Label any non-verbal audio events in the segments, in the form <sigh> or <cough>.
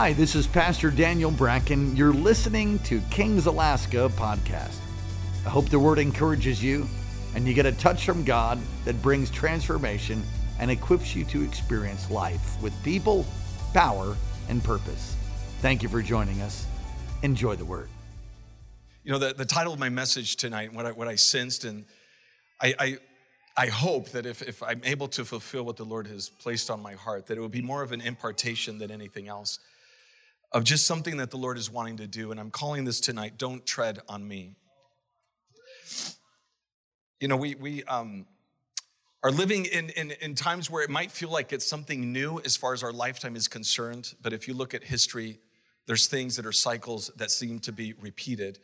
Hi, this is Pastor Daniel Bracken. You're listening to Kings Alaska podcast. I hope the word encourages you and you get a touch from God that brings transformation and equips you to experience life with people, power, and purpose. Thank you for joining us. Enjoy the word. You know, the, the title of my message tonight, what I, what I sensed, and I, I, I hope that if, if I'm able to fulfill what the Lord has placed on my heart, that it will be more of an impartation than anything else of just something that the Lord is wanting to do. And I'm calling this tonight, Don't Tread on Me. You know, we, we um, are living in, in, in times where it might feel like it's something new as far as our lifetime is concerned. But if you look at history, there's things that are cycles that seem to be repeated.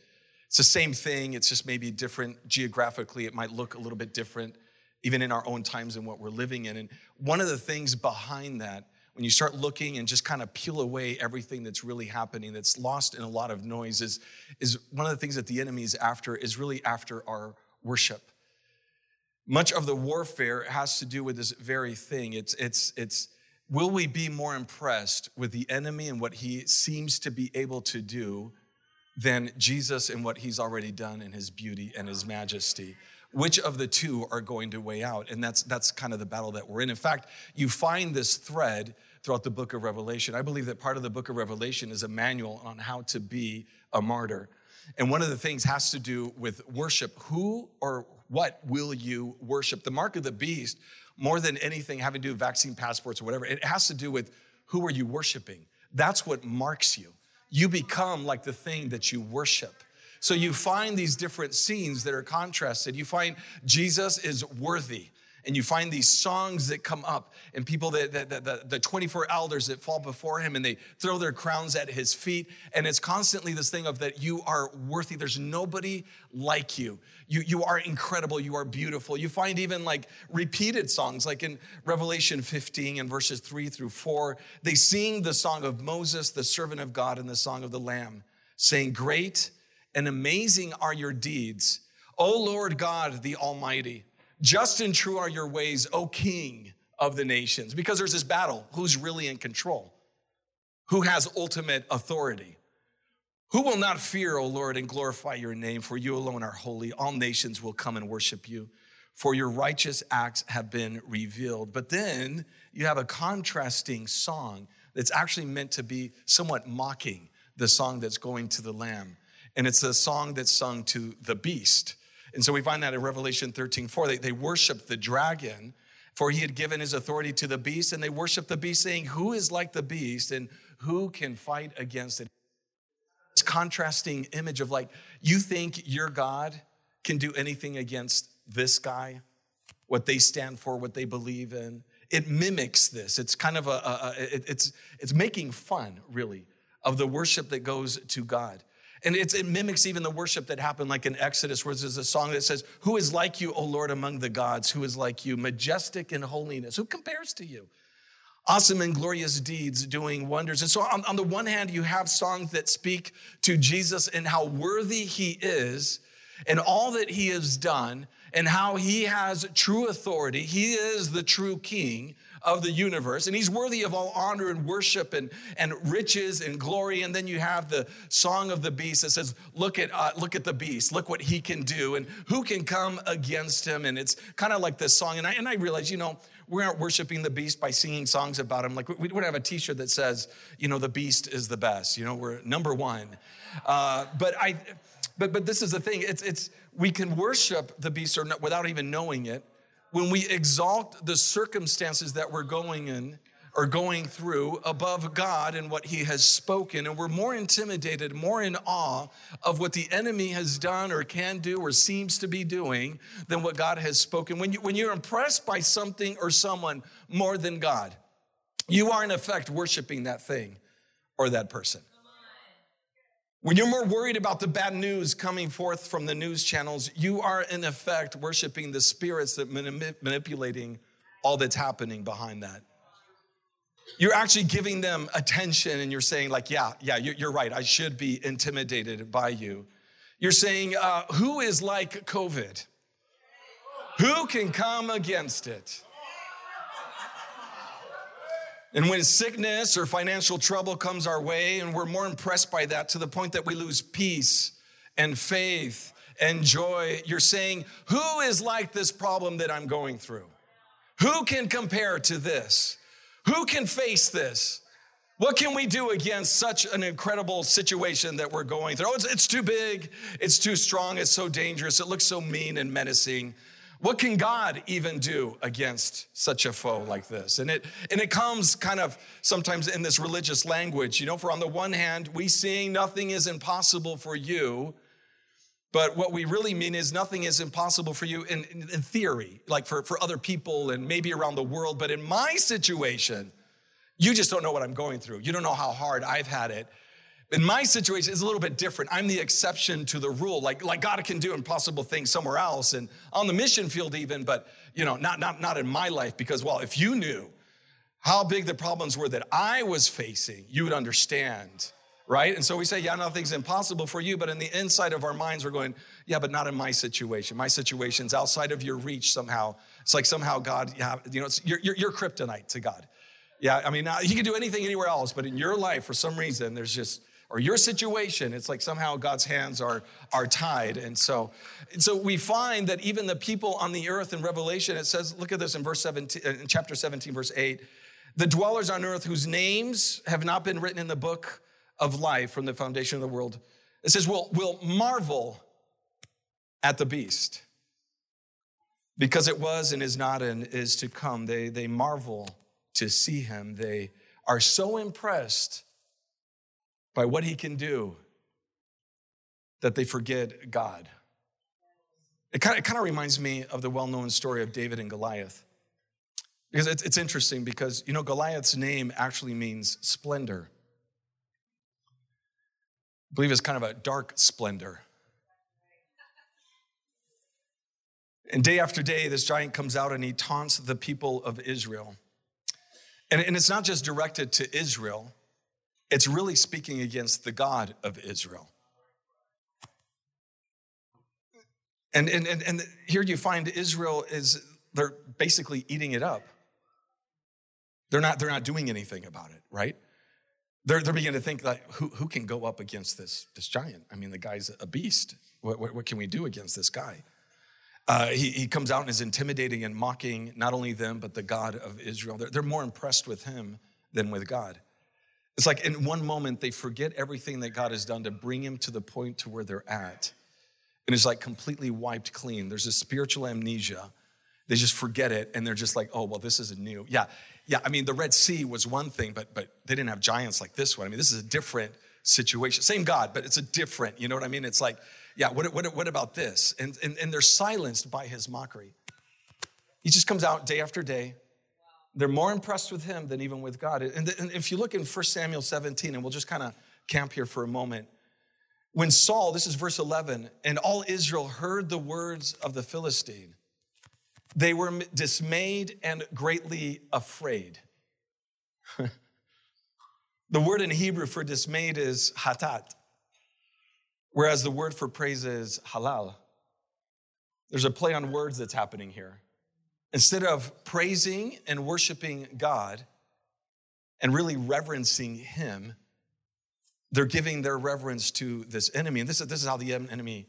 It's the same thing, it's just maybe different geographically. It might look a little bit different, even in our own times and what we're living in. And one of the things behind that when you start looking and just kind of peel away everything that's really happening that's lost in a lot of noise is, is one of the things that the enemy is after is really after our worship. Much of the warfare has to do with this very thing. It's it's it's will we be more impressed with the enemy and what he seems to be able to do than jesus and what he's already done in his beauty and his majesty which of the two are going to weigh out? And that's that's kind of the battle that we're in. In fact you find this thread throughout the book of revelation. I believe that part of the book of revelation is a manual on how to be a martyr. And one of the things has to do with worship. Who or what will you worship? The mark of the beast more than anything having to do with vaccine passports or whatever it has to do with who are you worshiping? That's what marks you. You become like the thing that you worship so you find these different scenes that are contrasted. You find Jesus is worthy. And you find these songs that come up, and people that, the 24 elders that fall before him and they throw their crowns at his feet. And it's constantly this thing of that you are worthy. There's nobody like you. You, you are incredible. You are beautiful. You find even like repeated songs, like in Revelation 15 and verses 3 through 4. They sing the song of Moses, the servant of God, and the song of the Lamb, saying, Great and amazing are your deeds, O Lord God, the Almighty. Just and true are your ways, O King of the nations. Because there's this battle who's really in control? Who has ultimate authority? Who will not fear, O Lord, and glorify your name? For you alone are holy. All nations will come and worship you, for your righteous acts have been revealed. But then you have a contrasting song that's actually meant to be somewhat mocking the song that's going to the Lamb and it's a song that's sung to the beast. And so we find that in Revelation 13 4. They, they worship the dragon, for he had given his authority to the beast, and they worship the beast, saying, Who is like the beast, and who can fight against it? This contrasting image of like, you think your God can do anything against this guy, what they stand for, what they believe in. It mimics this. It's kind of a, a, a it, it's, it's making fun, really, of the worship that goes to God. And it mimics even the worship that happened like in Exodus, where there's a song that says, Who is like you, O Lord, among the gods? Who is like you, majestic in holiness? Who compares to you? Awesome and glorious deeds, doing wonders. And so, on, on the one hand, you have songs that speak to Jesus and how worthy he is and all that he has done and how he has true authority. He is the true king of the universe, and he's worthy of all honor and worship and, and riches and glory. And then you have the song of the beast that says, Look at, uh, look at the beast, look what he can do, and who can come against him. And it's kind of like this song. And I, and I realize, you know, we aren't worshiping the beast by singing songs about him. Like we would have a t-shirt that says, you know, the beast is the best. You know, we're number one. Uh, but I, but but this is the thing. It's it's we can worship the beast or not, without even knowing it when we exalt the circumstances that we're going in or going through above God and what He has spoken, and we're more intimidated, more in awe of what the enemy has done or can do or seems to be doing than what God has spoken. When, you, when you're impressed by something or someone more than God, you are in effect worshiping that thing or that person. When you're more worried about the bad news coming forth from the news channels, you are in effect worshiping the spirits that manip- manipulating all that's happening behind that. You're actually giving them attention and you're saying, like, yeah, yeah, you're right. I should be intimidated by you. You're saying, uh, who is like COVID? Who can come against it? And when sickness or financial trouble comes our way, and we're more impressed by that to the point that we lose peace and faith and joy, you're saying, Who is like this problem that I'm going through? Who can compare to this? Who can face this? What can we do against such an incredible situation that we're going through? Oh, it's, it's, too big, it's too strong, it's so dangerous, it looks so mean and menacing. What can God even do against such a foe like this? And it and it comes kind of sometimes in this religious language, you know, for on the one hand, we sing nothing is impossible for you, but what we really mean is nothing is impossible for you in, in, in theory, like for, for other people and maybe around the world. But in my situation, you just don't know what I'm going through. You don't know how hard I've had it. In my situation, it's a little bit different. I'm the exception to the rule. Like, like God can do impossible things somewhere else and on the mission field even, but you know, not, not, not in my life because, well, if you knew how big the problems were that I was facing, you would understand, right? And so we say, yeah, nothing's impossible for you, but in the inside of our minds, we're going, yeah, but not in my situation. My situation's outside of your reach somehow. It's like somehow God, yeah, you know, you're, you're, you're kryptonite to God. Yeah, I mean, he can do anything anywhere else, but in your life, for some reason, there's just or your situation, it's like somehow God's hands are, are tied. And so, and so we find that even the people on the earth in Revelation, it says, look at this in verse 17, uh, in chapter 17, verse 8. The dwellers on earth whose names have not been written in the book of life from the foundation of the world. It says, will will marvel at the beast because it was and is not and is to come. They, they marvel to see him. They are so impressed by what he can do that they forget God. It kind, of, it kind of reminds me of the well known story of David and Goliath. Because it's, it's interesting because, you know, Goliath's name actually means splendor. I believe it's kind of a dark splendor. And day after day, this giant comes out and he taunts the people of Israel. And, and it's not just directed to Israel, it's really speaking against the God of Israel. And, and, and, and here you find Israel is, they're basically eating it up. They're not, they're not doing anything about it, right? They're, they're beginning to think like, who, who can go up against this, this giant? I mean, the guy's a beast. What, what, what can we do against this guy? Uh, he, he comes out and is intimidating and mocking not only them, but the God of Israel. They're, they're more impressed with him than with God. It's like in one moment they forget everything that God has done to bring him to the point to where they're at. And it's like completely wiped clean. There's a spiritual amnesia. They just forget it and they're just like, oh, well, this isn't new. Yeah, yeah. I mean, the Red Sea was one thing, but but they didn't have giants like this one. I mean, this is a different situation. Same God, but it's a different, you know what I mean? It's like, yeah, what, what, what about this? And, and, and they're silenced by his mockery. He just comes out day after day, they're more impressed with him than even with God. And, if you look in 1 Samuel 17, and we'll just kind of camp here for a moment. When Saul, this is verse 11, and all Israel heard the words of the Philistine, they were dismayed and greatly afraid. <laughs> the word in Hebrew for dismayed is hatat, whereas the word for praise is halal. There's a play on words that's happening here. Instead of praising and worshiping God and really reverencing Him, they're giving their reverence to this enemy. And this is, this is how the enemy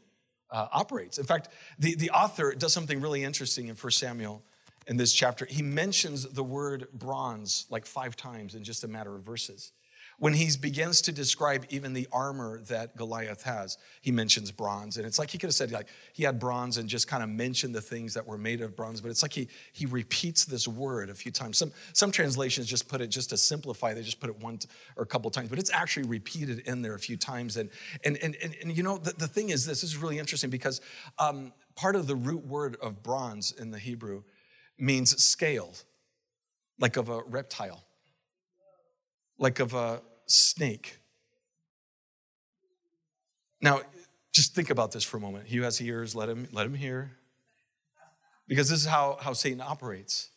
uh, operates. In fact, the, the author does something really interesting in 1 Samuel in this chapter. He mentions the word bronze like five times in just a matter of verses. When he begins to describe even the armor that Goliath has, he mentions bronze. And it's like he could have said, like, he had bronze and just kind of mentioned the things that were made of bronze, but it's like he, he repeats this word a few times. Some, some translations just put it, just to simplify, they just put it one or a couple times, but it's actually repeated in there a few times. And, and, and, and, and you know, the, the thing is this, this is really interesting because um, part of the root word of bronze in the Hebrew means scale, like of a reptile like of a snake. Now, just think about this for a moment. He has ears, let him, let him hear. Because this is how, how Satan operates,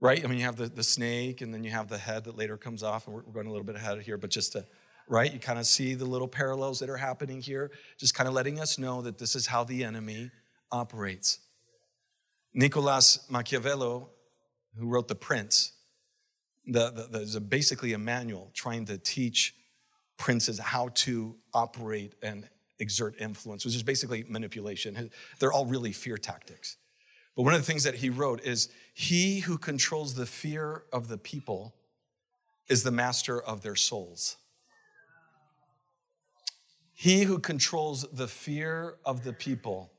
right? I mean, you have the, the snake, and then you have the head that later comes off, and we're, we're going a little bit ahead of here, but just to, right? You kind of see the little parallels that are happening here, just kind of letting us know that this is how the enemy operates. Nicolas Machiavelli, who wrote The Prince, The, the, there's a, basically a manual trying to teach princes how to operate and exert influence, which is basically manipulation. They're all really fear tactics. But one of the things that he wrote is He who controls the fear of the people is the master of their souls. He who controls the fear of the people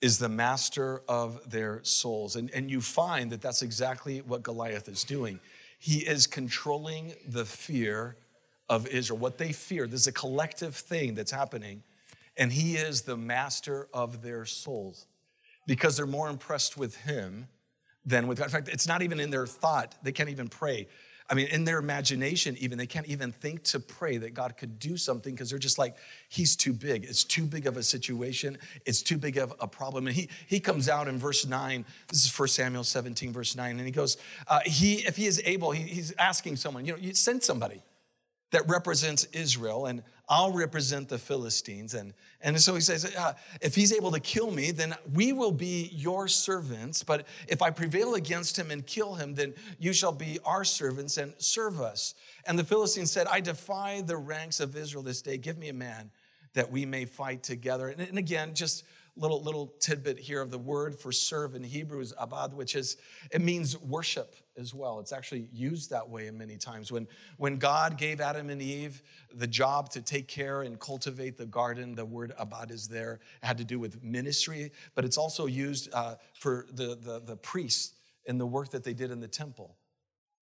is the master of their souls. And, and you find that that's exactly what Goliath is doing. He is controlling the fear of Israel, what they fear. There's a collective thing that's happening, and he is the master of their souls because they're more impressed with him than with God. In fact, it's not even in their thought. They can't even pray. I mean, in their imagination, even, they can't even think to pray that God could do something because they're just like, He's too big. It's too big of a situation. It's too big of a problem. And he, he comes out in verse 9. This is 1 Samuel 17, verse 9. And he goes, uh, he, If he is able, he, he's asking someone, you know, you send somebody that represents Israel, and I'll represent the Philistines. And, and so he says, uh, if he's able to kill me, then we will be your servants. But if I prevail against him and kill him, then you shall be our servants and serve us. And the Philistines said, I defy the ranks of Israel this day. Give me a man that we may fight together. And, and again, just little little tidbit here of the word for serve in Hebrew is abad, which is it means worship as well. It's actually used that way in many times. When when God gave Adam and Eve the job to take care and cultivate the garden, the word abad is there. It had to do with ministry, but it's also used uh, for the, the the priests and the work that they did in the temple.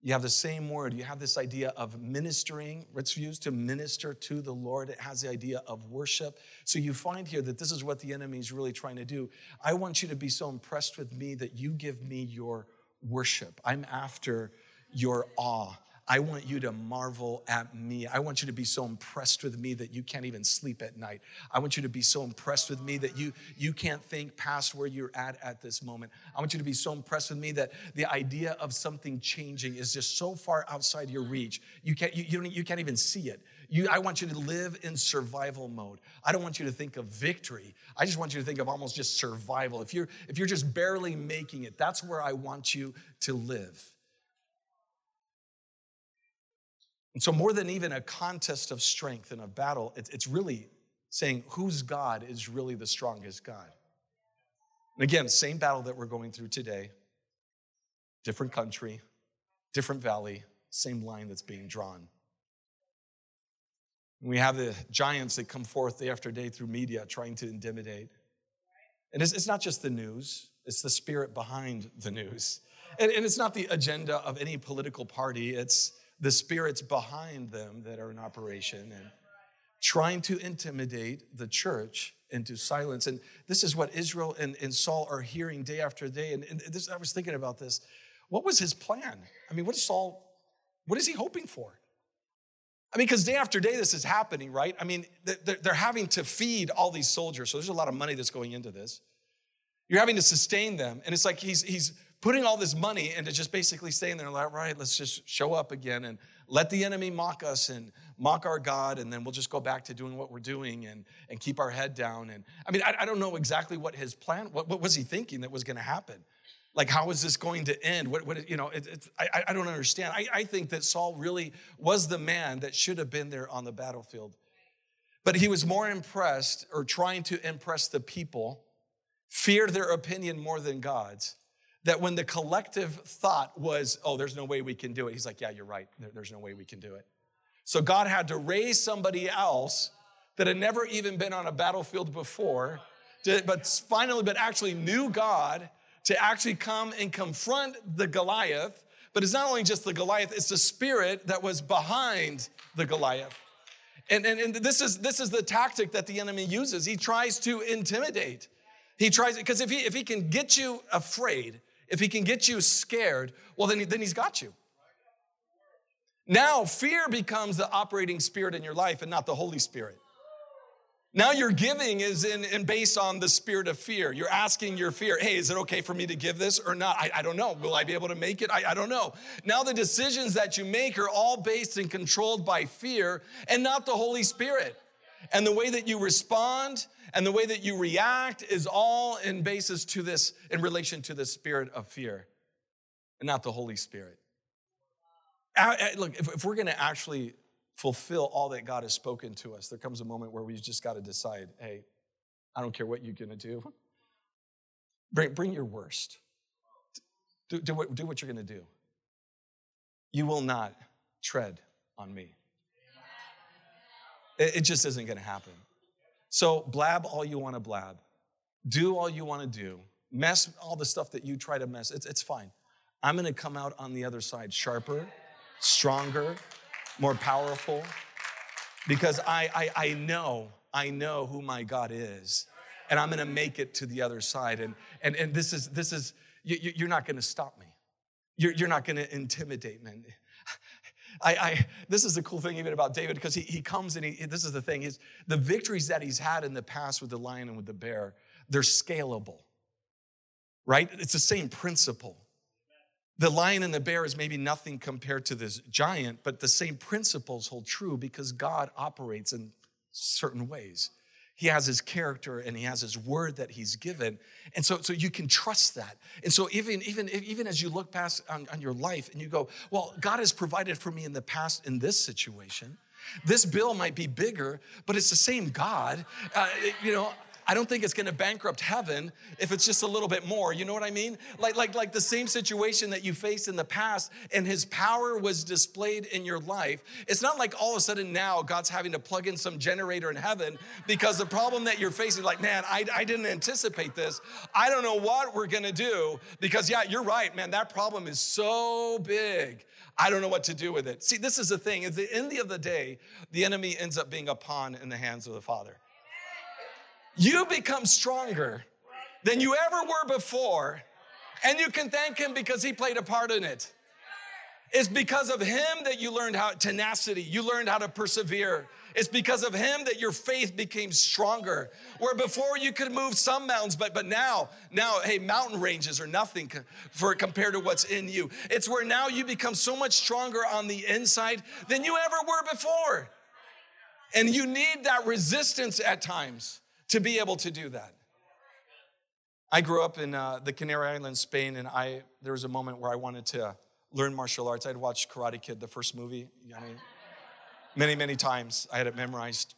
You have the same word. You have this idea of ministering. It's used to minister to the Lord. It has the idea of worship. So you find here that this is what the enemy is really trying to do. I want you to be so impressed with me that you give me your worship. I'm after your awe. I want you to marvel at me. I want you to be so impressed with me that you can't even sleep at night. I want you to be so impressed with me that you, you can't think past where you're at at this moment. I want you to be so impressed with me that the idea of something changing is just so far outside your reach. You can't, you, you, don't, you can't even see it. You, I want you to live in survival mode. I don't want you to think of victory. I just want you to think of almost just survival. If you're, if you're just barely making it, that's where I want you to live. And so, more than even a contest of strength and a battle, it's really saying whose God is really the strongest God. And again, same battle that we're going through today, different country, different valley, same line that's being drawn. And we have the giants that come forth day after day through media trying to intimidate. And it's, it's not just the news, it's the spirit behind the news. And, and it's not the agenda of any political party, it's the spirits behind them that are in operation and trying to intimidate the church into silence. And this is what Israel and, and Saul are hearing day after day. And, and this, I was thinking about this. What was his plan? I mean, what is Saul, what is he hoping for? I mean, because day after day this is happening, right? I mean, they're having to feed all these soldiers. So there's a lot of money that's going into this. You're having to sustain them. And it's like he's, he's putting all this money into just basically staying there, like, right, let's just show up again and let the enemy mock us and mock our God, and then we'll just go back to doing what we're doing and, and keep our head down. And I mean, I, I don't know exactly what his plan, what, what was he thinking that was going to happen? Like, how is this going to end? What, what you know, it, I, I don't understand. I, I think that Saul really was the man that should have been there on the battlefield. But he was more impressed or trying to impress the people, feared their opinion more than God's that when the collective thought was, oh, there's no way we can do it, he's like, yeah, you're right. There's no way we can do it. So God had to raise somebody else that had never even been on a battlefield before, but finally, but actually knew God to actually come and confront the Goliath. But it's not only just the Goliath, it's the spirit that was behind the Goliath. And, and, and this, is, this is the tactic that the enemy uses. He tries to intimidate. He tries, because if he, if he can get you afraid, if he can get you scared, well, then, then he's got you. Now, fear becomes the operating spirit in your life and not the Holy Spirit. Now, your giving is in, in based on the spirit of fear. You're asking your fear, hey, is it okay for me to give this or not? I, I don't know. Will I be able to make it? I, I don't know. Now, the decisions that you make are all based and controlled by fear and not the Holy Spirit. And the way that you respond and the way that you react is all in basis to this, in relation to the spirit of fear, and not the Holy Spirit. look, if, we're going to actually fulfill all that God has spoken to us, there comes a moment where we just got to decide hey, I don't care what you're going to do. Bring, bring your worst. Do, do, what, do what you're going to do. You will not tread on me. It, it just isn't going to happen. So, blab all you want to blab, do all you want to do, mess all the stuff that you try to mess. It's, it's fine. I'm going to come out on the other side sharper, stronger, more powerful, because I, I, I know, I know who my God is, and I'm going to make it to the other side. And, and, and this is, this is you, you're not going to stop me. You're, you're not going to intimidate me. I, I, this is the cool thing even about David because he, he comes and he, this is the thing is the victories that he's had in the past with the lion and with the bear, they're scalable, right? It's the same principle. The lion and the bear is maybe nothing compared to this giant, but the same principles hold true because God operates in certain ways. He has his character and he has his word that he's given. And so, so you can trust that. And so even, even, even as you look past on, on your life and you go, well, God has provided for me in the past in this situation. This bill might be bigger, but it's the same God. Uh, you know, I don't think it's going to bankrupt heaven if it's just a little bit more. You know what I mean? Like, like, like the same situation that you faced in the past and his power was displayed in your life. It's not like all of a sudden now God's having to plug in some generator in heaven because the problem that you're facing, like, man, I, I didn't anticipate this. I don't know what we're going to do because, yeah, you're right, man, that problem is so big. I don't know what to do with it. See, this is the thing. At the end of the day, the enemy ends up being a pawn in the hands of the Father you become stronger than you ever were before. And you can thank him because he played a part in it. It's because of him that you learned how tenacity, you learned how to persevere. It's because of him that your faith became stronger. Where before you could move some mountains, but but now, now, hey, mountain ranges are nothing for compared to what's in you. It's where now you become so much stronger on the inside than you ever were before. And you need that resistance at times to be able to do that. I grew up in uh, the Canary Islands, Spain, and I there was a moment where I wanted to learn martial arts. I'd watched Karate Kid, the first movie, many, many times. I had it memorized.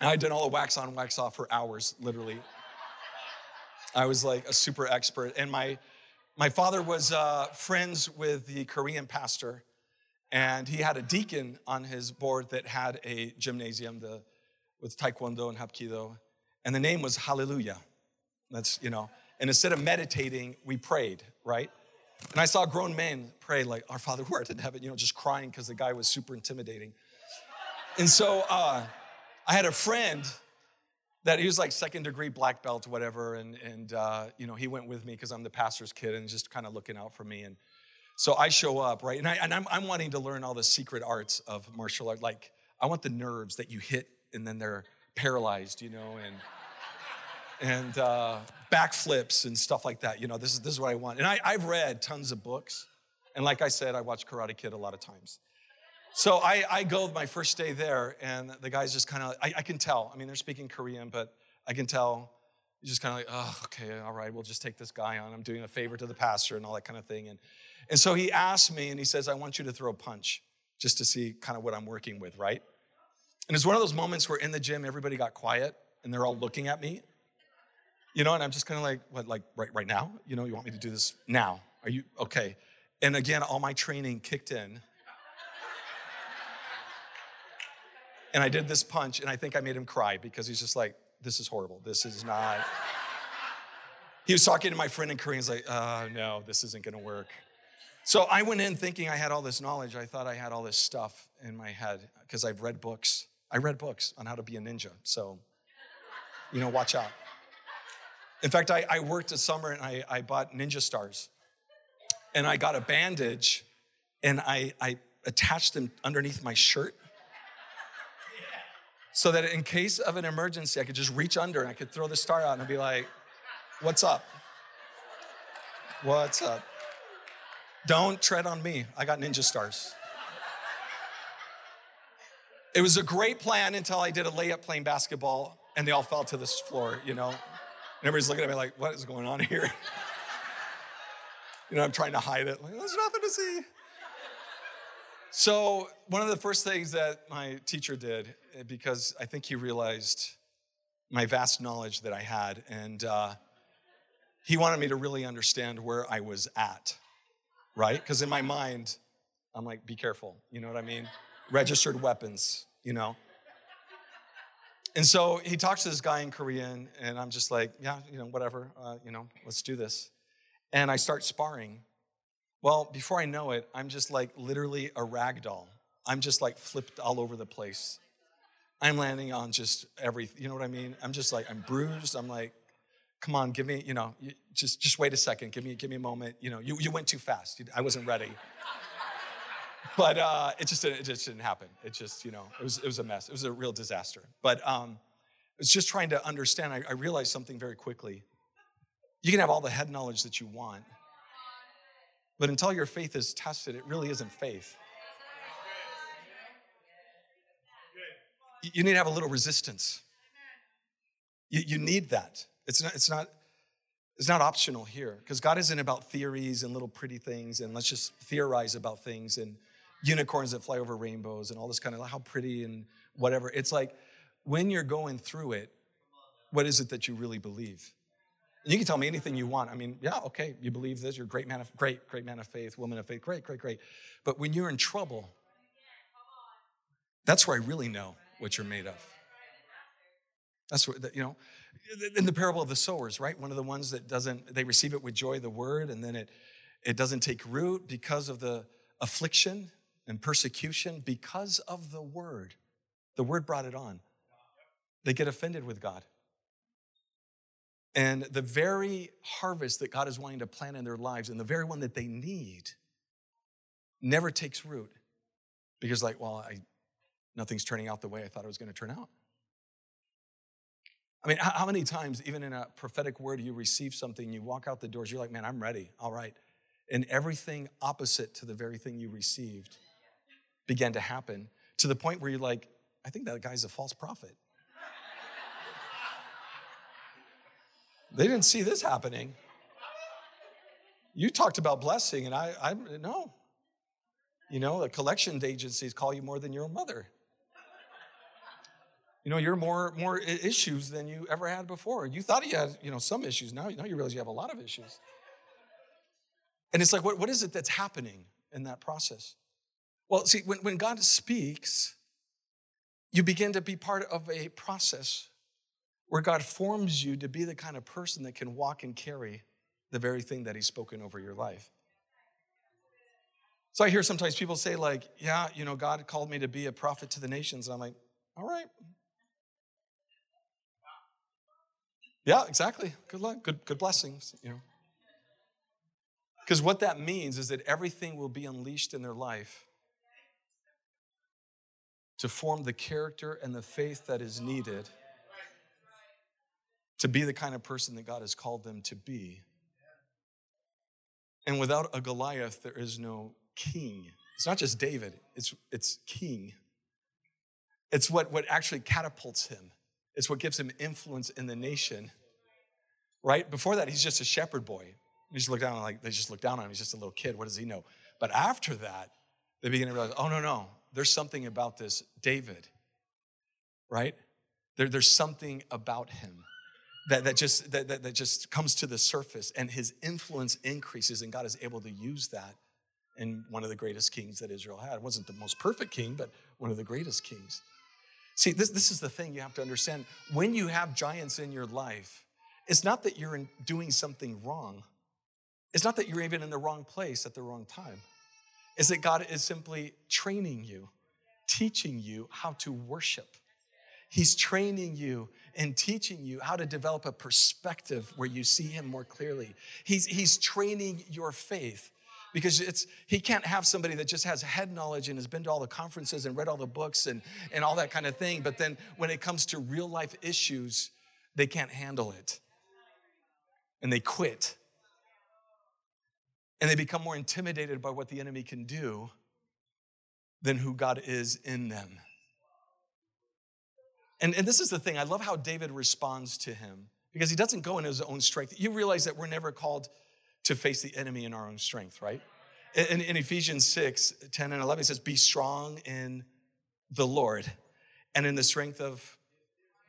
And I did all the wax on, wax off for hours, literally. I was like a super expert. And my, my father was uh, friends with the Korean pastor, and he had a deacon on his board that had a gymnasium the, with Taekwondo and Hapkido and the name was Hallelujah. That's, you know, and instead of meditating, we prayed, right? And I saw grown men pray, like, Our Father who art in heaven, you know, just crying because the guy was super intimidating. And so uh, I had a friend that he was like second degree black belt, whatever, and, and uh, you know, he went with me because I'm the pastor's kid and just kind of looking out for me. And so I show up, right? And, I, and I'm, I'm wanting to learn all the secret arts of martial art. Like, I want the nerves that you hit and then they're paralyzed, you know, and and uh, backflips and stuff like that. You know, this is this is what I want. And I, I've read tons of books, and like I said, I watch Karate Kid a lot of times. So I, I go my first day there, and the guys just kind of I, I, can tell. I mean, they're speaking Korean, but I can tell. He's just kind of like, oh, okay, all right, we'll just take this guy on. I'm doing a favor to the pastor and all that kind of thing. And and so he asked me, and he says, I want you to throw a punch just to see kind of what I'm working with, right? And it's one of those moments where in the gym, everybody got quiet and they're all looking at me. You know, and I'm just kind of like, what, like right, right now? You know, you want me to do this now? Are you okay? And again, all my training kicked in. And I did this punch, and I think I made him cry because he's just like, this is horrible. This is not. <laughs> He was talking to my friend in Korean. He's like, oh, no, this isn't gonna work. So I went in thinking I had all this knowledge. I thought I had all this stuff in my head because I've read books. I read books on how to be a ninja. So, you know, watch out. In fact, I, I worked a summer and I, I bought ninja stars. And I got a bandage and I, I attached them underneath my shirt so that in case of an emergency, I could just reach under and I could throw the star out and be like, What's up? What's up? Don't tread on me. I got ninja stars. It was a great plan until I did a layup playing basketball and they all fell to this floor, you know. And everybody's looking at me like, what is going on here? <laughs> you know, I'm trying to hide it. Like, there's nothing to see. So, one of the first things that my teacher did, eh, because I think he realized my vast knowledge that I had, and uh, he wanted me to really understand where I was at, right? Because in my mind, I'm like, be careful, you know what I mean? Registered weapons, you know? And so he talks to this guy in Korean, and I'm just like, yeah, you know, whatever, uh, you know, let's do this. And I start sparring. Well, before I know it, I'm just like literally a rag doll. I'm just like flipped all over the place. I'm landing on just every, you know what I mean? I'm just like, I'm bruised. I'm like, come on, give me, you know, just just wait a second. Give me, give me a moment. You know, you, you went too fast. I wasn't ready. But uh, it just didn't, it just didn't happen. It just, you know, it was it was a mess. It was a real disaster. But um, was just trying to understand. I, I realized something very quickly. You can have all the head knowledge that you want, but until your faith is tested, it really isn't faith. You need to have a little resistance. You, you need that. It's not, it's not, it's not optional here because God isn't about theories and little pretty things and let's just theorize about things and unicorns that fly over rainbows and all this kind of how pretty and whatever. It's like when you're going through it, what is it that you really believe? You can tell me anything you want. I mean, yeah, okay, you believe this, you're a great man of great, great man of faith, woman of faith, great, great, great. But when you're in trouble, that's where I really know what you're made of. That's what you know. In the parable of the sowers, right? One of the ones that doesn't, they receive it with joy, the word, and then it it doesn't take root because of the affliction and persecution because of the word. The word brought it on. They get offended with God. And the very harvest that God is wanting to plant in their lives and the very one that they need never takes root because, like, well, I, nothing's turning out the way I thought it was going to turn out. I mean, how many times, even in a prophetic word, you receive something, you walk out the doors, you're like, man, I'm ready, all right. And everything opposite to the very thing you received began to happen to the point where you're like, I think that guy's a false prophet. <laughs> They didn't see this happening. You talked about blessing, and I, I no. You know, the collection agencies call you more than your mother. You know, you're more more issues than you ever had before. You thought you had, you know, some issues. Now, now you realize you have a lot of issues. And it's like, what, what is it that's happening in that process? Well, see, when, when God speaks, you begin to be part of a process where God forms you to be the kind of person that can walk and carry the very thing that He's spoken over your life. So I hear sometimes people say, like, yeah, you know, God called me to be a prophet to the nations. And I'm like, all right. Yeah, exactly. Good luck. Good, good blessings, you know. Because what that means is that everything will be unleashed in their life to form the character and the faith that is needed to be the kind of person that God has called them to be. And without a Goliath, there is no king. It's not just David, it's, it's king. It's what, what actually catapults him, it's what gives him influence in the nation. Right? Before that, he's just a shepherd boy. You just look down like they just look down on him. He's just a little kid. What does he know? But after that, they begin to realize, oh no, no, there's something about this David. Right? There, there's something about him that, that just that, that, that just comes to the surface and his influence increases and god is able to use that in one of the greatest kings that israel had it wasn't the most perfect king but one of the greatest kings see this, this is the thing you have to understand when you have giants in your life it's not that you're doing something wrong it's not that you're even in the wrong place at the wrong time it's that god is simply training you teaching you how to worship. He's training you and teaching you how to develop a perspective where you see Him more clearly. He's, he's training your faith because it's he can't have somebody that just has head knowledge and has been to all the conferences and read all the books and, and all that kind of thing but then when it comes to real life issues they can't handle it. And they quit and they become more intimidated by what the enemy can do than who god is in them and, and this is the thing I love how David responds to him because he doesn't go in his own strength. You realize that we're never called to face the enemy in our own strength, right? In, in Ephesians 6 10 and 11, it says, Be strong in the Lord and in the strength of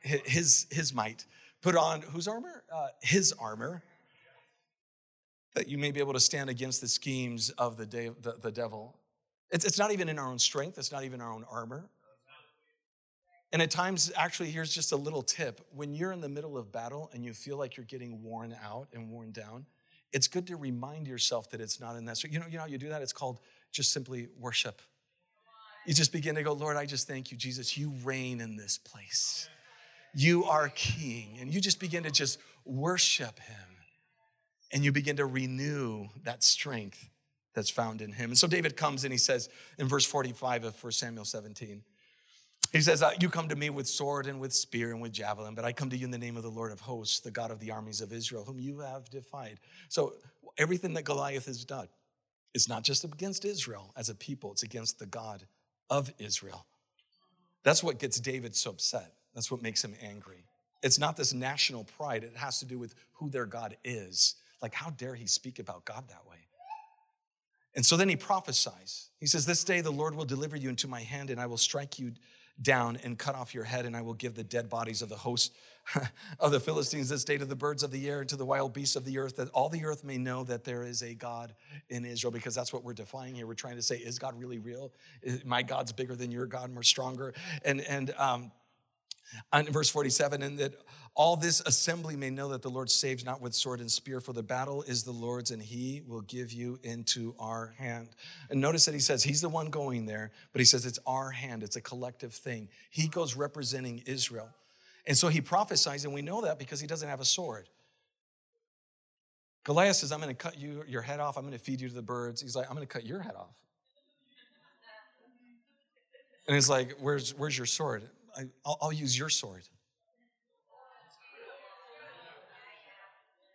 his, his might. Put on whose armor? Uh, his armor, that you may be able to stand against the schemes of the, day, the, the devil. It's, it's not even in our own strength, it's not even our own armor. And at times, actually, here's just a little tip. When you're in the middle of battle and you feel like you're getting worn out and worn down, it's good to remind yourself that it's not in that. So, You know, you know how you do that? It's called just simply worship. You just begin to go, Lord, I just thank you, Jesus. You reign in this place. You are king. And you just begin to just worship him. And you begin to renew that strength that's found in him. And so David comes and he says in verse 45 of 1 Samuel 17, he says, uh, You come to me with sword and with spear and with javelin, but I come to you in the name of the Lord of hosts, the God of the armies of Israel, whom you have defied. So everything that Goliath has done is not just against Israel as a people, it's against the God of Israel. That's what gets David so upset. That's what makes him angry. It's not this national pride, it has to do with who their God is. Like, how dare he speak about God that way? And so then he prophesies. He says, This day the Lord will deliver you into my hand, and I will strike you down and cut off your head, and I will give the dead bodies of the host <laughs> of the Philistines this day to the birds of the air and to the wild beasts of the earth, that all the earth may know that there is a God in Israel, because that's what we're defying here. We're trying to say, is God really real? My God's bigger than your God, and we're stronger. And and um, and verse 47, and that all this assembly may know that the Lord saves not with sword and spear, for the battle is the Lord's, and he will give you into our hand. And notice that he says he's the one going there, but he says it's our hand, it's a collective thing. He goes representing Israel. And so he prophesies, and we know that because he doesn't have a sword. Goliath says, I'm going to cut you, your head off, I'm going to feed you to the birds. He's like, I'm going to cut your head off. And he's like, Where's, where's your sword? I, will use your sword.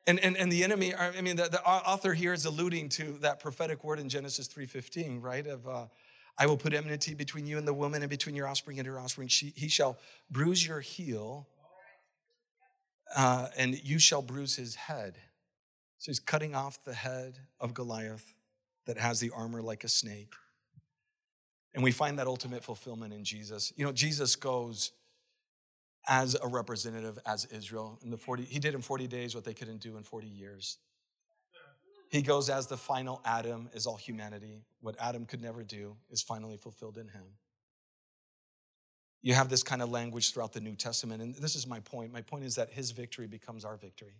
And, and, and the enemy, I mean, the, the author here is alluding to that prophetic word in Genesis 3.15, right? Of, uh, I will put enmity between you and the woman and between your offspring and her offspring. She, he shall bruise your heel uh, and you shall bruise his head. So he's cutting off the head of Goliath that has the armor like a snake. And we find that ultimate fulfillment in Jesus. You know, Jesus goes as a representative as Israel in the 40 he did in 40 days what they couldn't do in 40 years. He goes as the final Adam is all humanity. What Adam could never do is finally fulfilled in him. You have this kind of language throughout the New Testament and this is my point. My point is that his victory becomes our victory.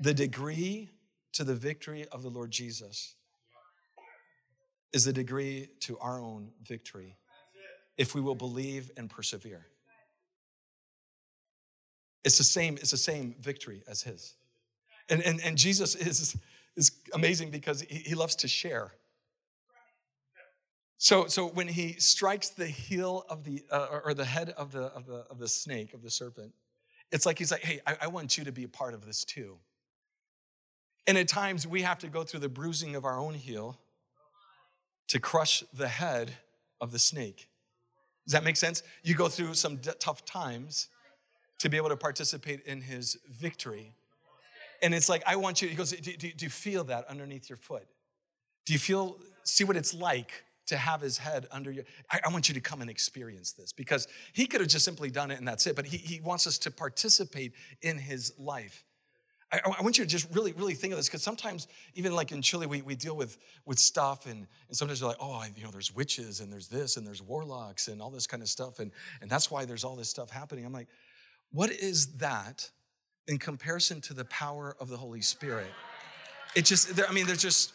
The degree to the victory of the Lord Jesus is the degree to our own victory if we will believe and persevere. It's the same, it's the same victory as his. And, and, and Jesus is, is amazing because he, he loves to share. So, so when he strikes the heel of the, uh, or the head of the, of, the, of the snake, of the serpent, it's like he's like, hey, I, I want you to be a part of this too. And at times we have to go through the bruising of our own heel to crush the head of the snake. Does that make sense? You go through some d- tough times to be able to participate in his victory. And it's like, I want you, he goes, do, do, do, you feel that underneath your foot? Do you feel, see what it's like to have his head under you? I, I want you to come and experience this because he could have just simply done it and that's it, but he, he wants us to participate in his life. I, I, want you to just really, really think of this because sometimes, even like in Chile, we, we deal with, with stuff, and, and sometimes you're like, oh, you know, there's witches and there's this and there's warlocks and all this kind of stuff, and, and that's why there's all this stuff happening. I'm like, what is that in comparison to the power of the Holy Spirit? It just, I mean, they're just,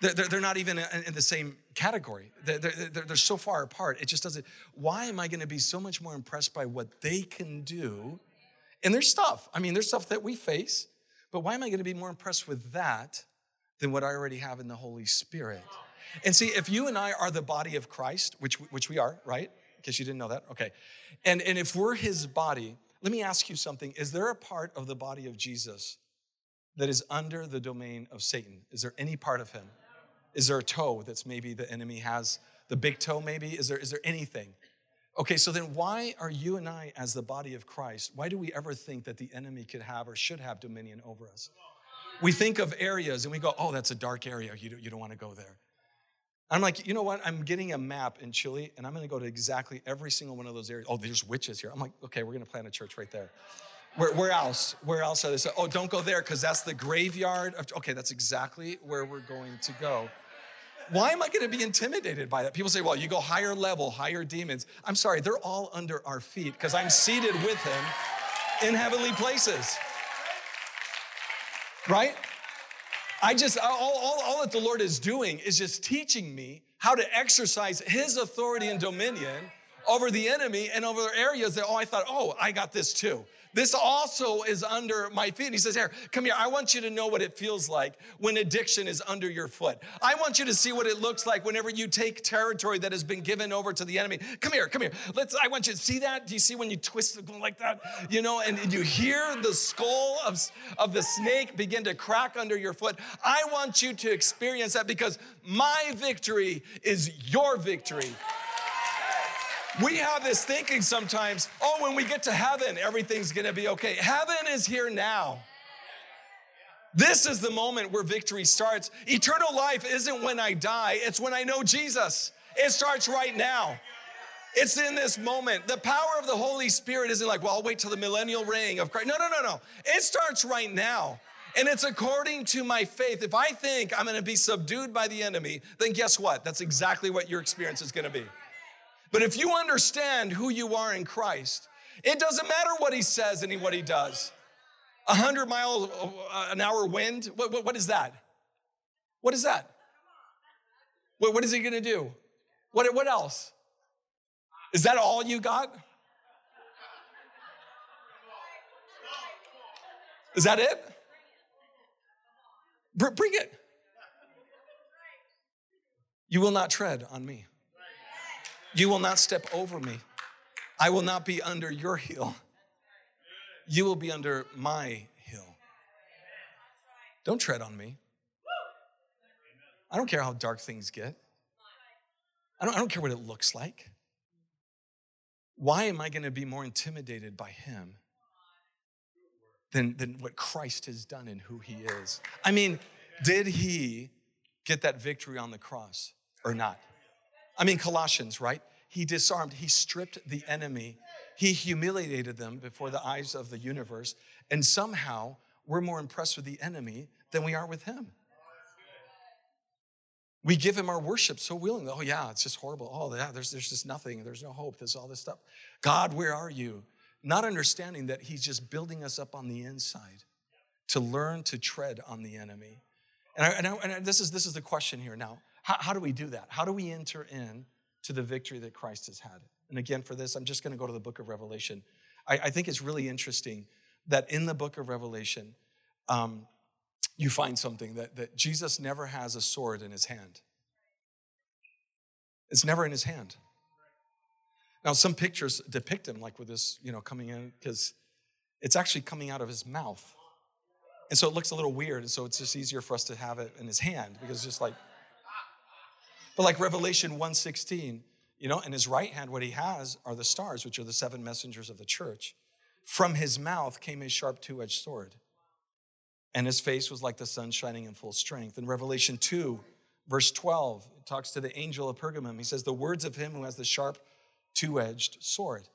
they're, they're not even in the same category. They're, they're, they're so far apart. It just doesn't. Why am I going to be so much more impressed by what they can do? And there's stuff. I mean, there's stuff that we face but why am I going to be more impressed with that than what I already have in the Holy Spirit? And see, if you and I are the body of Christ, which, which we are, right? In case you didn't know that, okay. And, and if we're his body, let me ask you something. Is there a part of the body of Jesus that is under the domain of Satan? Is there any part of him? Is there a toe that's maybe the enemy has? The big toe, maybe? Is there, is there anything? Okay, so then why are you and I, as the body of Christ, why do we ever think that the enemy could have or should have dominion over us? We think of areas and we go, oh, that's a dark area. You don't, you don't want to go there. I'm like, you know what? I'm getting a map in Chile and I'm going to go to exactly every single one of those areas. Oh, there's witches here. I'm like, okay, we're going to plant a church right there. Where, where else? Where else are they? oh, don't go there because that's the graveyard. Of, okay, that's exactly where we're going to go. Why am I going to be intimidated by that? People say, well, you go higher level, higher demons. I'm sorry, they're all under our feet because I'm seated with him in heavenly places. Right? I just, all, all, all that the Lord is doing is just teaching me how to exercise his authority and dominion over the enemy and over areas that, oh, I thought, oh, I got this too. This also is under my feet. And he says, Here, come here. I want you to know what it feels like when addiction is under your foot. I want you to see what it looks like whenever you take territory that has been given over to the enemy. Come here, come here. Let's, I want you to see that. Do you see when you twist it like that? You know, and you hear the skull of, of the snake begin to crack under your foot. I want you to experience that because my victory is your victory. We have this thinking sometimes, oh, when we get to heaven, everything's gonna be okay. Heaven is here now. This is the moment where victory starts. Eternal life isn't when I die, it's when I know Jesus. It starts right now. It's in this moment. The power of the Holy Spirit isn't like, well, I'll wait till the millennial reign of Christ. No, no, no, no. It starts right now. And it's according to my faith. If I think I'm gonna be subdued by the enemy, then guess what? That's exactly what your experience is gonna be. But if you understand who you are in Christ, it doesn't matter what he says and what he does. A hundred mile uh, an hour wind, what, what, what is that? What is that? What, what is he gonna do? What, what else? Is that all you got? Is that it? Bring it. You will not tread on me. You will not step over me. I will not be under your heel. You will be under my heel. Don't tread on me. I don't care how dark things get. I don't, I don't care what it looks like. Why am I going to be more intimidated by him than, than what Christ has done and who he is? I mean, did he get that victory on the cross or not? I mean, Colossians, right? He disarmed, he stripped the enemy, he humiliated them before the eyes of the universe, and somehow we're more impressed with the enemy than we are with him. We give him our worship so willingly. Oh, yeah, it's just horrible. Oh, yeah, there's, there's just nothing. There's no hope. There's all this stuff. God, where are you? Not understanding that he's just building us up on the inside to learn to tread on the enemy. And, I, and, I, and this, is, this is the question here now. How, how do we do that? How do we enter in to the victory that Christ has had? And again, for this, I'm just going to go to the book of Revelation. I, I, think it's really interesting that in the book of Revelation, um, you find something that, that Jesus never has a sword in his hand. It's never in his hand. Now, some pictures depict him like with this, you know, coming in, because it's actually coming out of his mouth. And so it looks a little weird. And so it's just easier for us to have it in his hand because it's just like, but like Revelation 1:16, you know, in his right hand, what he has are the stars, which are the seven messengers of the church. From his mouth came a sharp two-edged sword. And his face was like the sun shining in full strength. In Revelation 2, verse 12, it talks to the angel of Pergamum. He says, The words of him who has the sharp two-edged sword.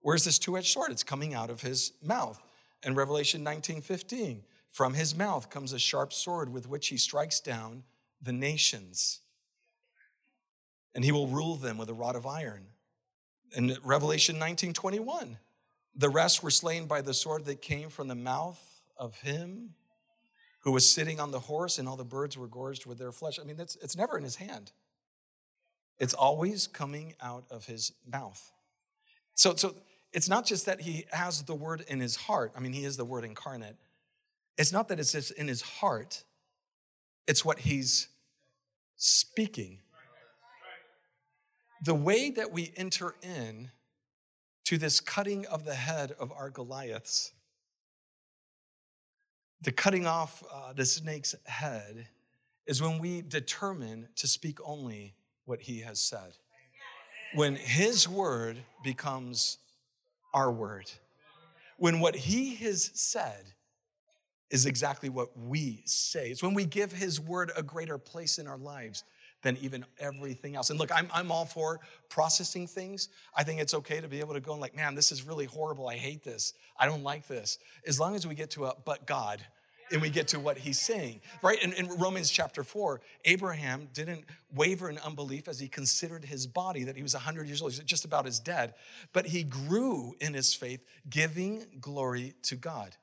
Where's this two-edged sword? It's coming out of his mouth. In Revelation 19, 15, from his mouth comes a sharp sword with which he strikes down the nations and he will rule them with a rod of iron. In Revelation 19 21, the rest were slain by the sword that came from the mouth of him who was sitting on the horse, and all the birds were gorged with their flesh. I mean, it's, it's never in his hand, it's always coming out of his mouth. So, so it's not just that he has the word in his heart. I mean, he is the word incarnate. It's not that it's just in his heart, it's what he's speaking the way that we enter in to this cutting of the head of our Goliaths, the cutting off uh, the snake's head, is when we determine to speak only what he has said. When his word becomes our word. When what he has said is exactly what we say. It's when we give his word a greater place in our lives than even everything else. And look, I'm, I'm all for processing things. I think it's okay to be able to go and like, man, this is really horrible. I hate this. I don't like this. As long as we get to a but God and we get to what he's saying, right? In, in Romans chapter 4, Abraham didn't waver in unbelief as he considered his body, that he was 100 years old, he's just about as dead, but he grew in his faith, giving glory to God.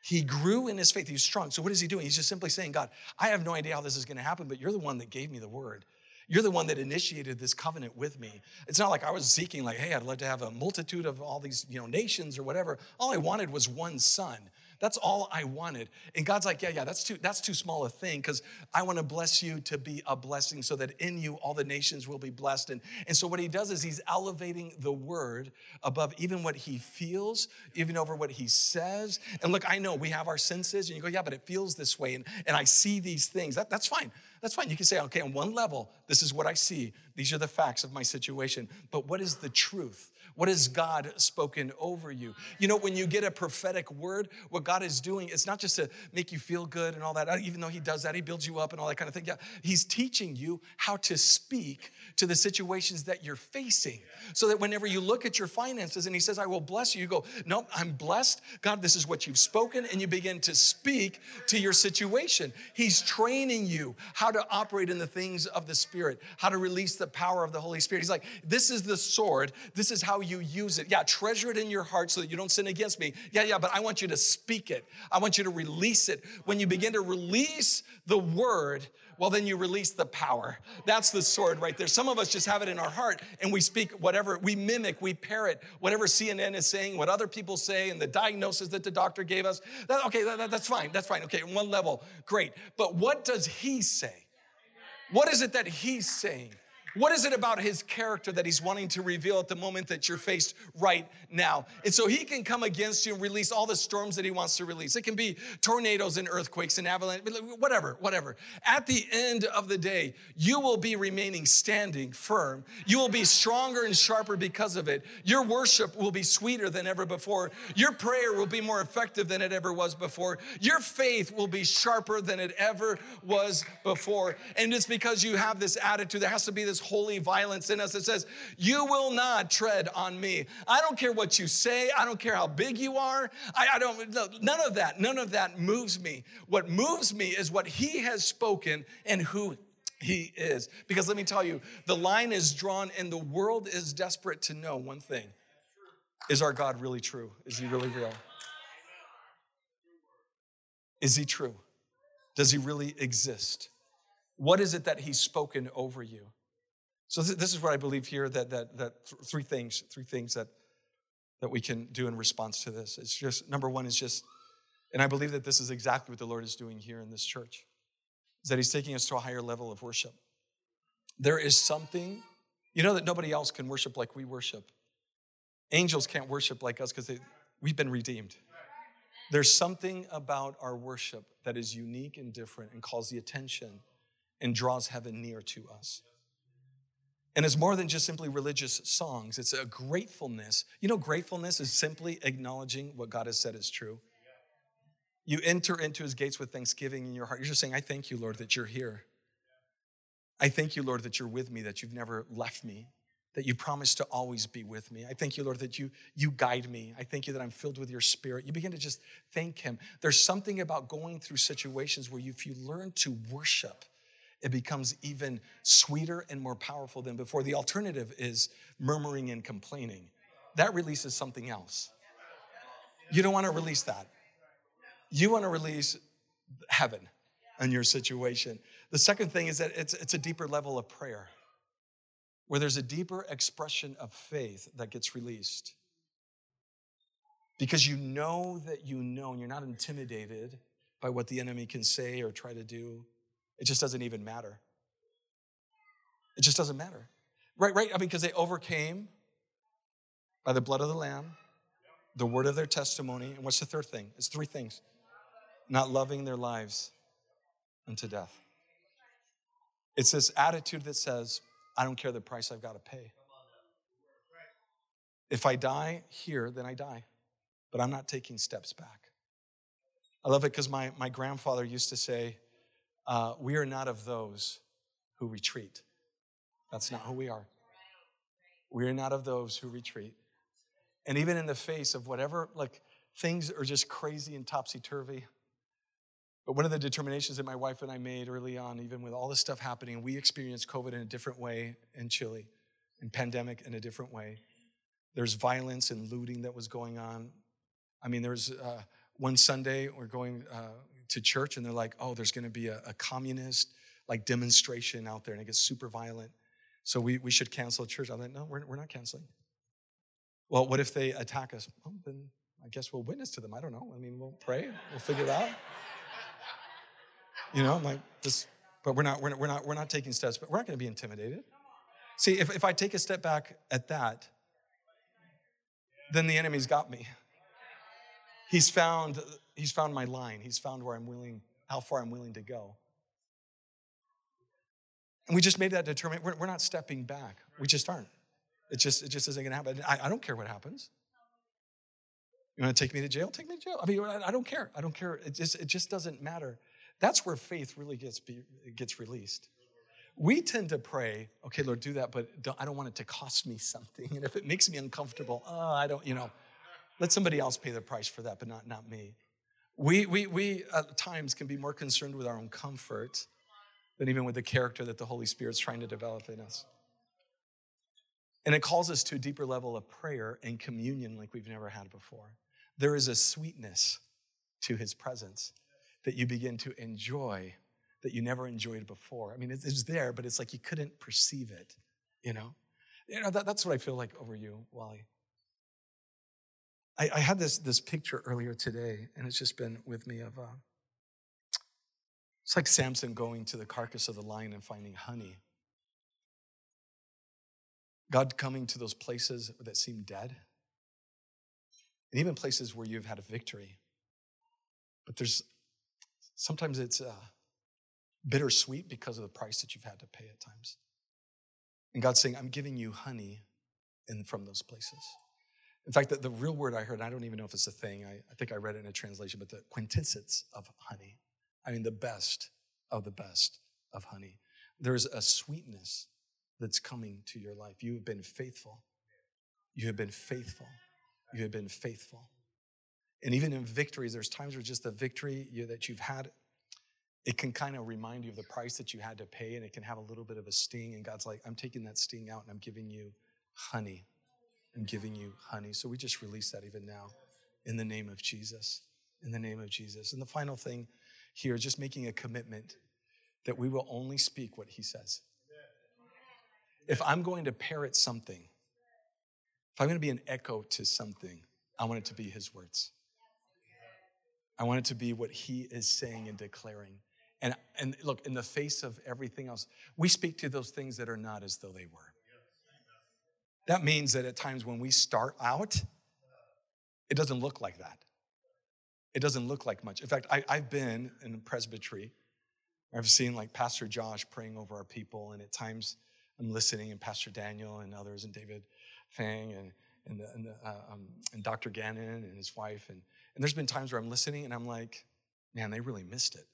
He grew in his faith. He was strong. So, what is he doing? He's just simply saying, God, I have no idea how this is going to happen, but you're the one that gave me the word. You're the one that initiated this covenant with me. It's not like I was seeking, like, hey, I'd love to have a multitude of all these, you know, nations or whatever. All I wanted was one son. That's all I wanted. And God's like, yeah, yeah, that's too, that's too small a thing because I want to bless you to be a blessing so that in you all the nations will be blessed. And, and so what he does is he's elevating the word above even what he feels, even over what he says. And look, I know we have our senses and you go, yeah, but it feels this way. And, and I see these things. That, that's fine. That's fine. You can say, okay, on one level, this is what I see. These are the facts of my situation. But what is the truth? What has God spoken over you? You know, when you get a prophetic word, what God is doing, it's not just to make you feel good and all that, uh, even though He does that, He builds you up and all that kind of thing. Yeah, He's teaching you how to speak to the situations that you're facing. So that whenever you look at your finances and He says, I will bless you, you go, No, I'm blessed. God, this is what you've spoken. And you begin to speak to your situation. He's training you how to operate in the things of the Spirit, how to release the power of the Holy Spirit. He's like, This is the sword. This is how you use it. Yeah, treasure it in your heart so that you don't sin against me. Yeah, yeah, but I want you to speak it. I want you to release it. When you begin to release the word, well, then you release the power. That's the sword right there. Some of us just have it in our heart and we speak whatever, we mimic, we parrot whatever CNN is saying, what other people say, and the diagnosis that the doctor gave us. That, okay, that, that's fine. That's fine. Okay, one level, great. But what does he say? What is it that he's saying? What is it about his character that he's wanting to reveal at the moment that you're faced right now? And so he can come against you and release all the storms that he wants to release. It can be tornadoes and earthquakes and avalanche, whatever, whatever. At the end of the day, you will be remaining standing firm. You will be stronger and sharper because of it. Your worship will be sweeter than ever before. Your prayer will be more effective than it ever was before. Your faith will be sharper than it ever was before. And it's because you have this attitude. There has to be this holy violence in us that says, You will not tread on me. I don't care what you say. I don't care how big you are. I, I don't, none of that, none of that moves me. What moves me is what he has spoken and who he is. Because let me tell you, the line is drawn and the world is desperate to know one thing Is our God really true? Is he really real? Is he true? Does he really exist? What is it that he's spoken over you? So th- this is what I believe here that, that, that th- three things, three things that, that we can do in response to this. It's just, number one is just, and I believe that this is exactly what the Lord is doing here in this church, is that he's taking us to a higher level of worship. There is something, you know that nobody else can worship like we worship. Angels can't worship like us because we've been redeemed. There's something about our worship that is unique and different and calls the attention and draws heaven near to us. And it's more than just simply religious songs, it's a gratefulness. You know, gratefulness is simply acknowledging what God has said is true. You enter into his gates with thanksgiving in your heart. You're just saying, I thank you, Lord, that you're here. I thank you, Lord, that you're with me, that you've never left me, that you promise to always be with me. I thank you, Lord, that you, you guide me. I thank you that I'm filled with your spirit. You begin to just thank him. There's something about going through situations where if you learn to worship, it becomes even sweeter and more powerful than before. The alternative is murmuring and complaining. That releases something else. You don't want to release that. You want to release heaven in your situation. The second thing is that it's, it's a deeper level of prayer where there's a deeper expression of faith that gets released. Because you know that you know, and you're not intimidated by what the enemy can say or try to do. It just doesn't even matter. It just doesn't matter. Right, right? I mean, because they overcame by the blood of the Lamb, the word of their testimony. And what's the third thing? It's three things not loving their lives unto death. It's this attitude that says, I don't care the price I've got to pay. If I die here, then I die. But I'm not taking steps back. I love it because my, my grandfather used to say, uh, We are not of those who retreat. That's not who we are. We are not of those who retreat. And even in the face of whatever, like things are just crazy and topsy turvy. But one of the determinations that my wife and I made early on, even with all this stuff happening, we experienced COVID in a different way in Chile, and pandemic in a different way. There's violence and looting that was going on. I mean, there's uh, one Sunday we're going uh, to church, and they're like, "Oh, there's going to be a, a communist like demonstration out there, and it gets super violent." So we, we should cancel church. I'm like, no, we're, we're not canceling. Well, what if they attack us? Well, then I guess we'll witness to them. I don't know. I mean, we'll pray. We'll figure it out. You know, I'm like, this, but we're not, we're not, we're not, we're not taking steps, but we're not going to be intimidated. See, if, if I take a step back at that, then the enemy's got me. He's found, he's found my line. He's found where I'm willing, how far I'm willing to go. And we just made that determination. We're, we're not stepping back. We just aren't. It just, it just isn't going to happen. I, I don't care what happens. You want to take me to jail? Take me to jail. I mean, I don't care. I don't care. It just, it just doesn't matter. That's where faith really gets, be, gets released. We tend to pray, okay, Lord, do that, but don't, I don't want it to cost me something. <laughs> And if it makes me uncomfortable, oh, I don't, you know, let somebody else pay the price for that, but not, not me. We, we, we at times can be more concerned with our own comfort than even with the character that the Holy Spirit's trying to develop in us. And it calls us to a deeper level of prayer and communion like we've never had before. There is a sweetness to his presence that you begin to enjoy that you never enjoyed before. I mean, it's, there, but it's like you couldn't perceive it, you know? You know, that, that's what I feel like over you, Wally. I, I, had this, this picture earlier today, and it's just been with me of, uh, it's like Samson going to the carcass of the lion and finding honey. God coming to those places that seem dead, and even places where you've had a victory. But there's sometimes it's uh, bittersweet because of the price that you've had to pay at times. And God's saying, I'm giving you honey in, from those places. In fact, the, the real word I heard, I don't even know if it's a thing, I, I think I read it in a translation, but the quintessence of honey. I mean, the best of the best of honey. There's a sweetness that's coming to your life. You have been faithful. You have been faithful. You have been faithful. And even in victories, there's times where just the victory you, that you've had, it can kind of remind you of the price that you had to pay, and it can have a little bit of a sting. And God's like, I'm taking that sting out and I'm giving you honey. I'm giving you honey. So we just release that even now in the name of Jesus. In the name of Jesus. And the final thing here, just making a commitment that we will only speak what he says. If I'm going to parrot something, if I'm going to be an echo to something, I want it to be his words. I want it to be what he is saying and declaring. And, and look, in the face of everything else, we speak to those things that are not as though they were. That means that at times when we start out, it doesn't look like that. It doesn't look like much. In fact, I, have been in presbytery. I've seen like Pastor Josh praying over our people, and at times I'm listening, and Pastor Daniel and others, and David Fang, and, and, the, and, the, uh, um, and Dr. Gannon and his wife. And, and there's been times where I'm listening, and I'm like, man, they really missed it.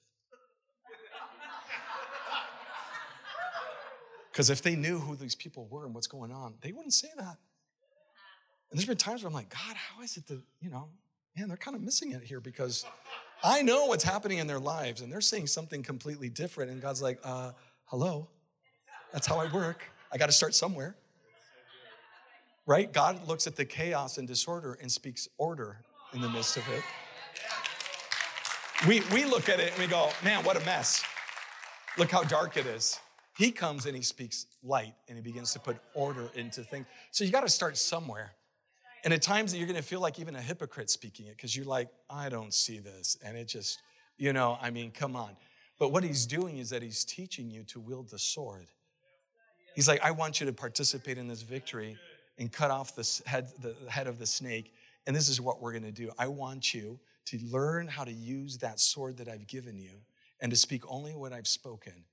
Because if they knew who these people were and what's going on, they wouldn't say that. And there's been times where I'm like, God, how is it that, you know, man, they're kind of missing it here because I know what's happening in their lives and they're saying something completely different. And God's like, uh, hello, that's how I work. I got to start somewhere. Right? God looks at the chaos and disorder and speaks order in the midst of it. We, we look at it and we go, man, what a mess. Look how dark it is. He comes and he speaks light and he begins to put order into things. So you got to start somewhere. And at times you're going to feel like even a hypocrite speaking it because you're like, I don't see this. And it just, you know, I mean, come on. But what he's doing is that he's teaching you to wield the sword. He's like, I want you to participate in this victory and cut off the head, the head of the snake. And this is what we're going to do. I want you to learn how to use that sword that I've given you and to speak only what I've spoken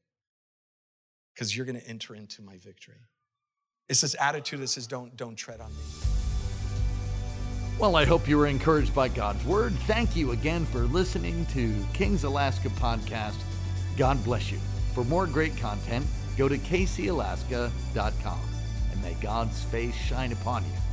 because you're going to enter into my victory. It's this attitude that says, don't, don't tread on me. Well, I hope you were encouraged by God's word. Thank you again for listening to King's Alaska podcast. God bless you. For more great content, go to kcalaska.com and may God's face shine upon you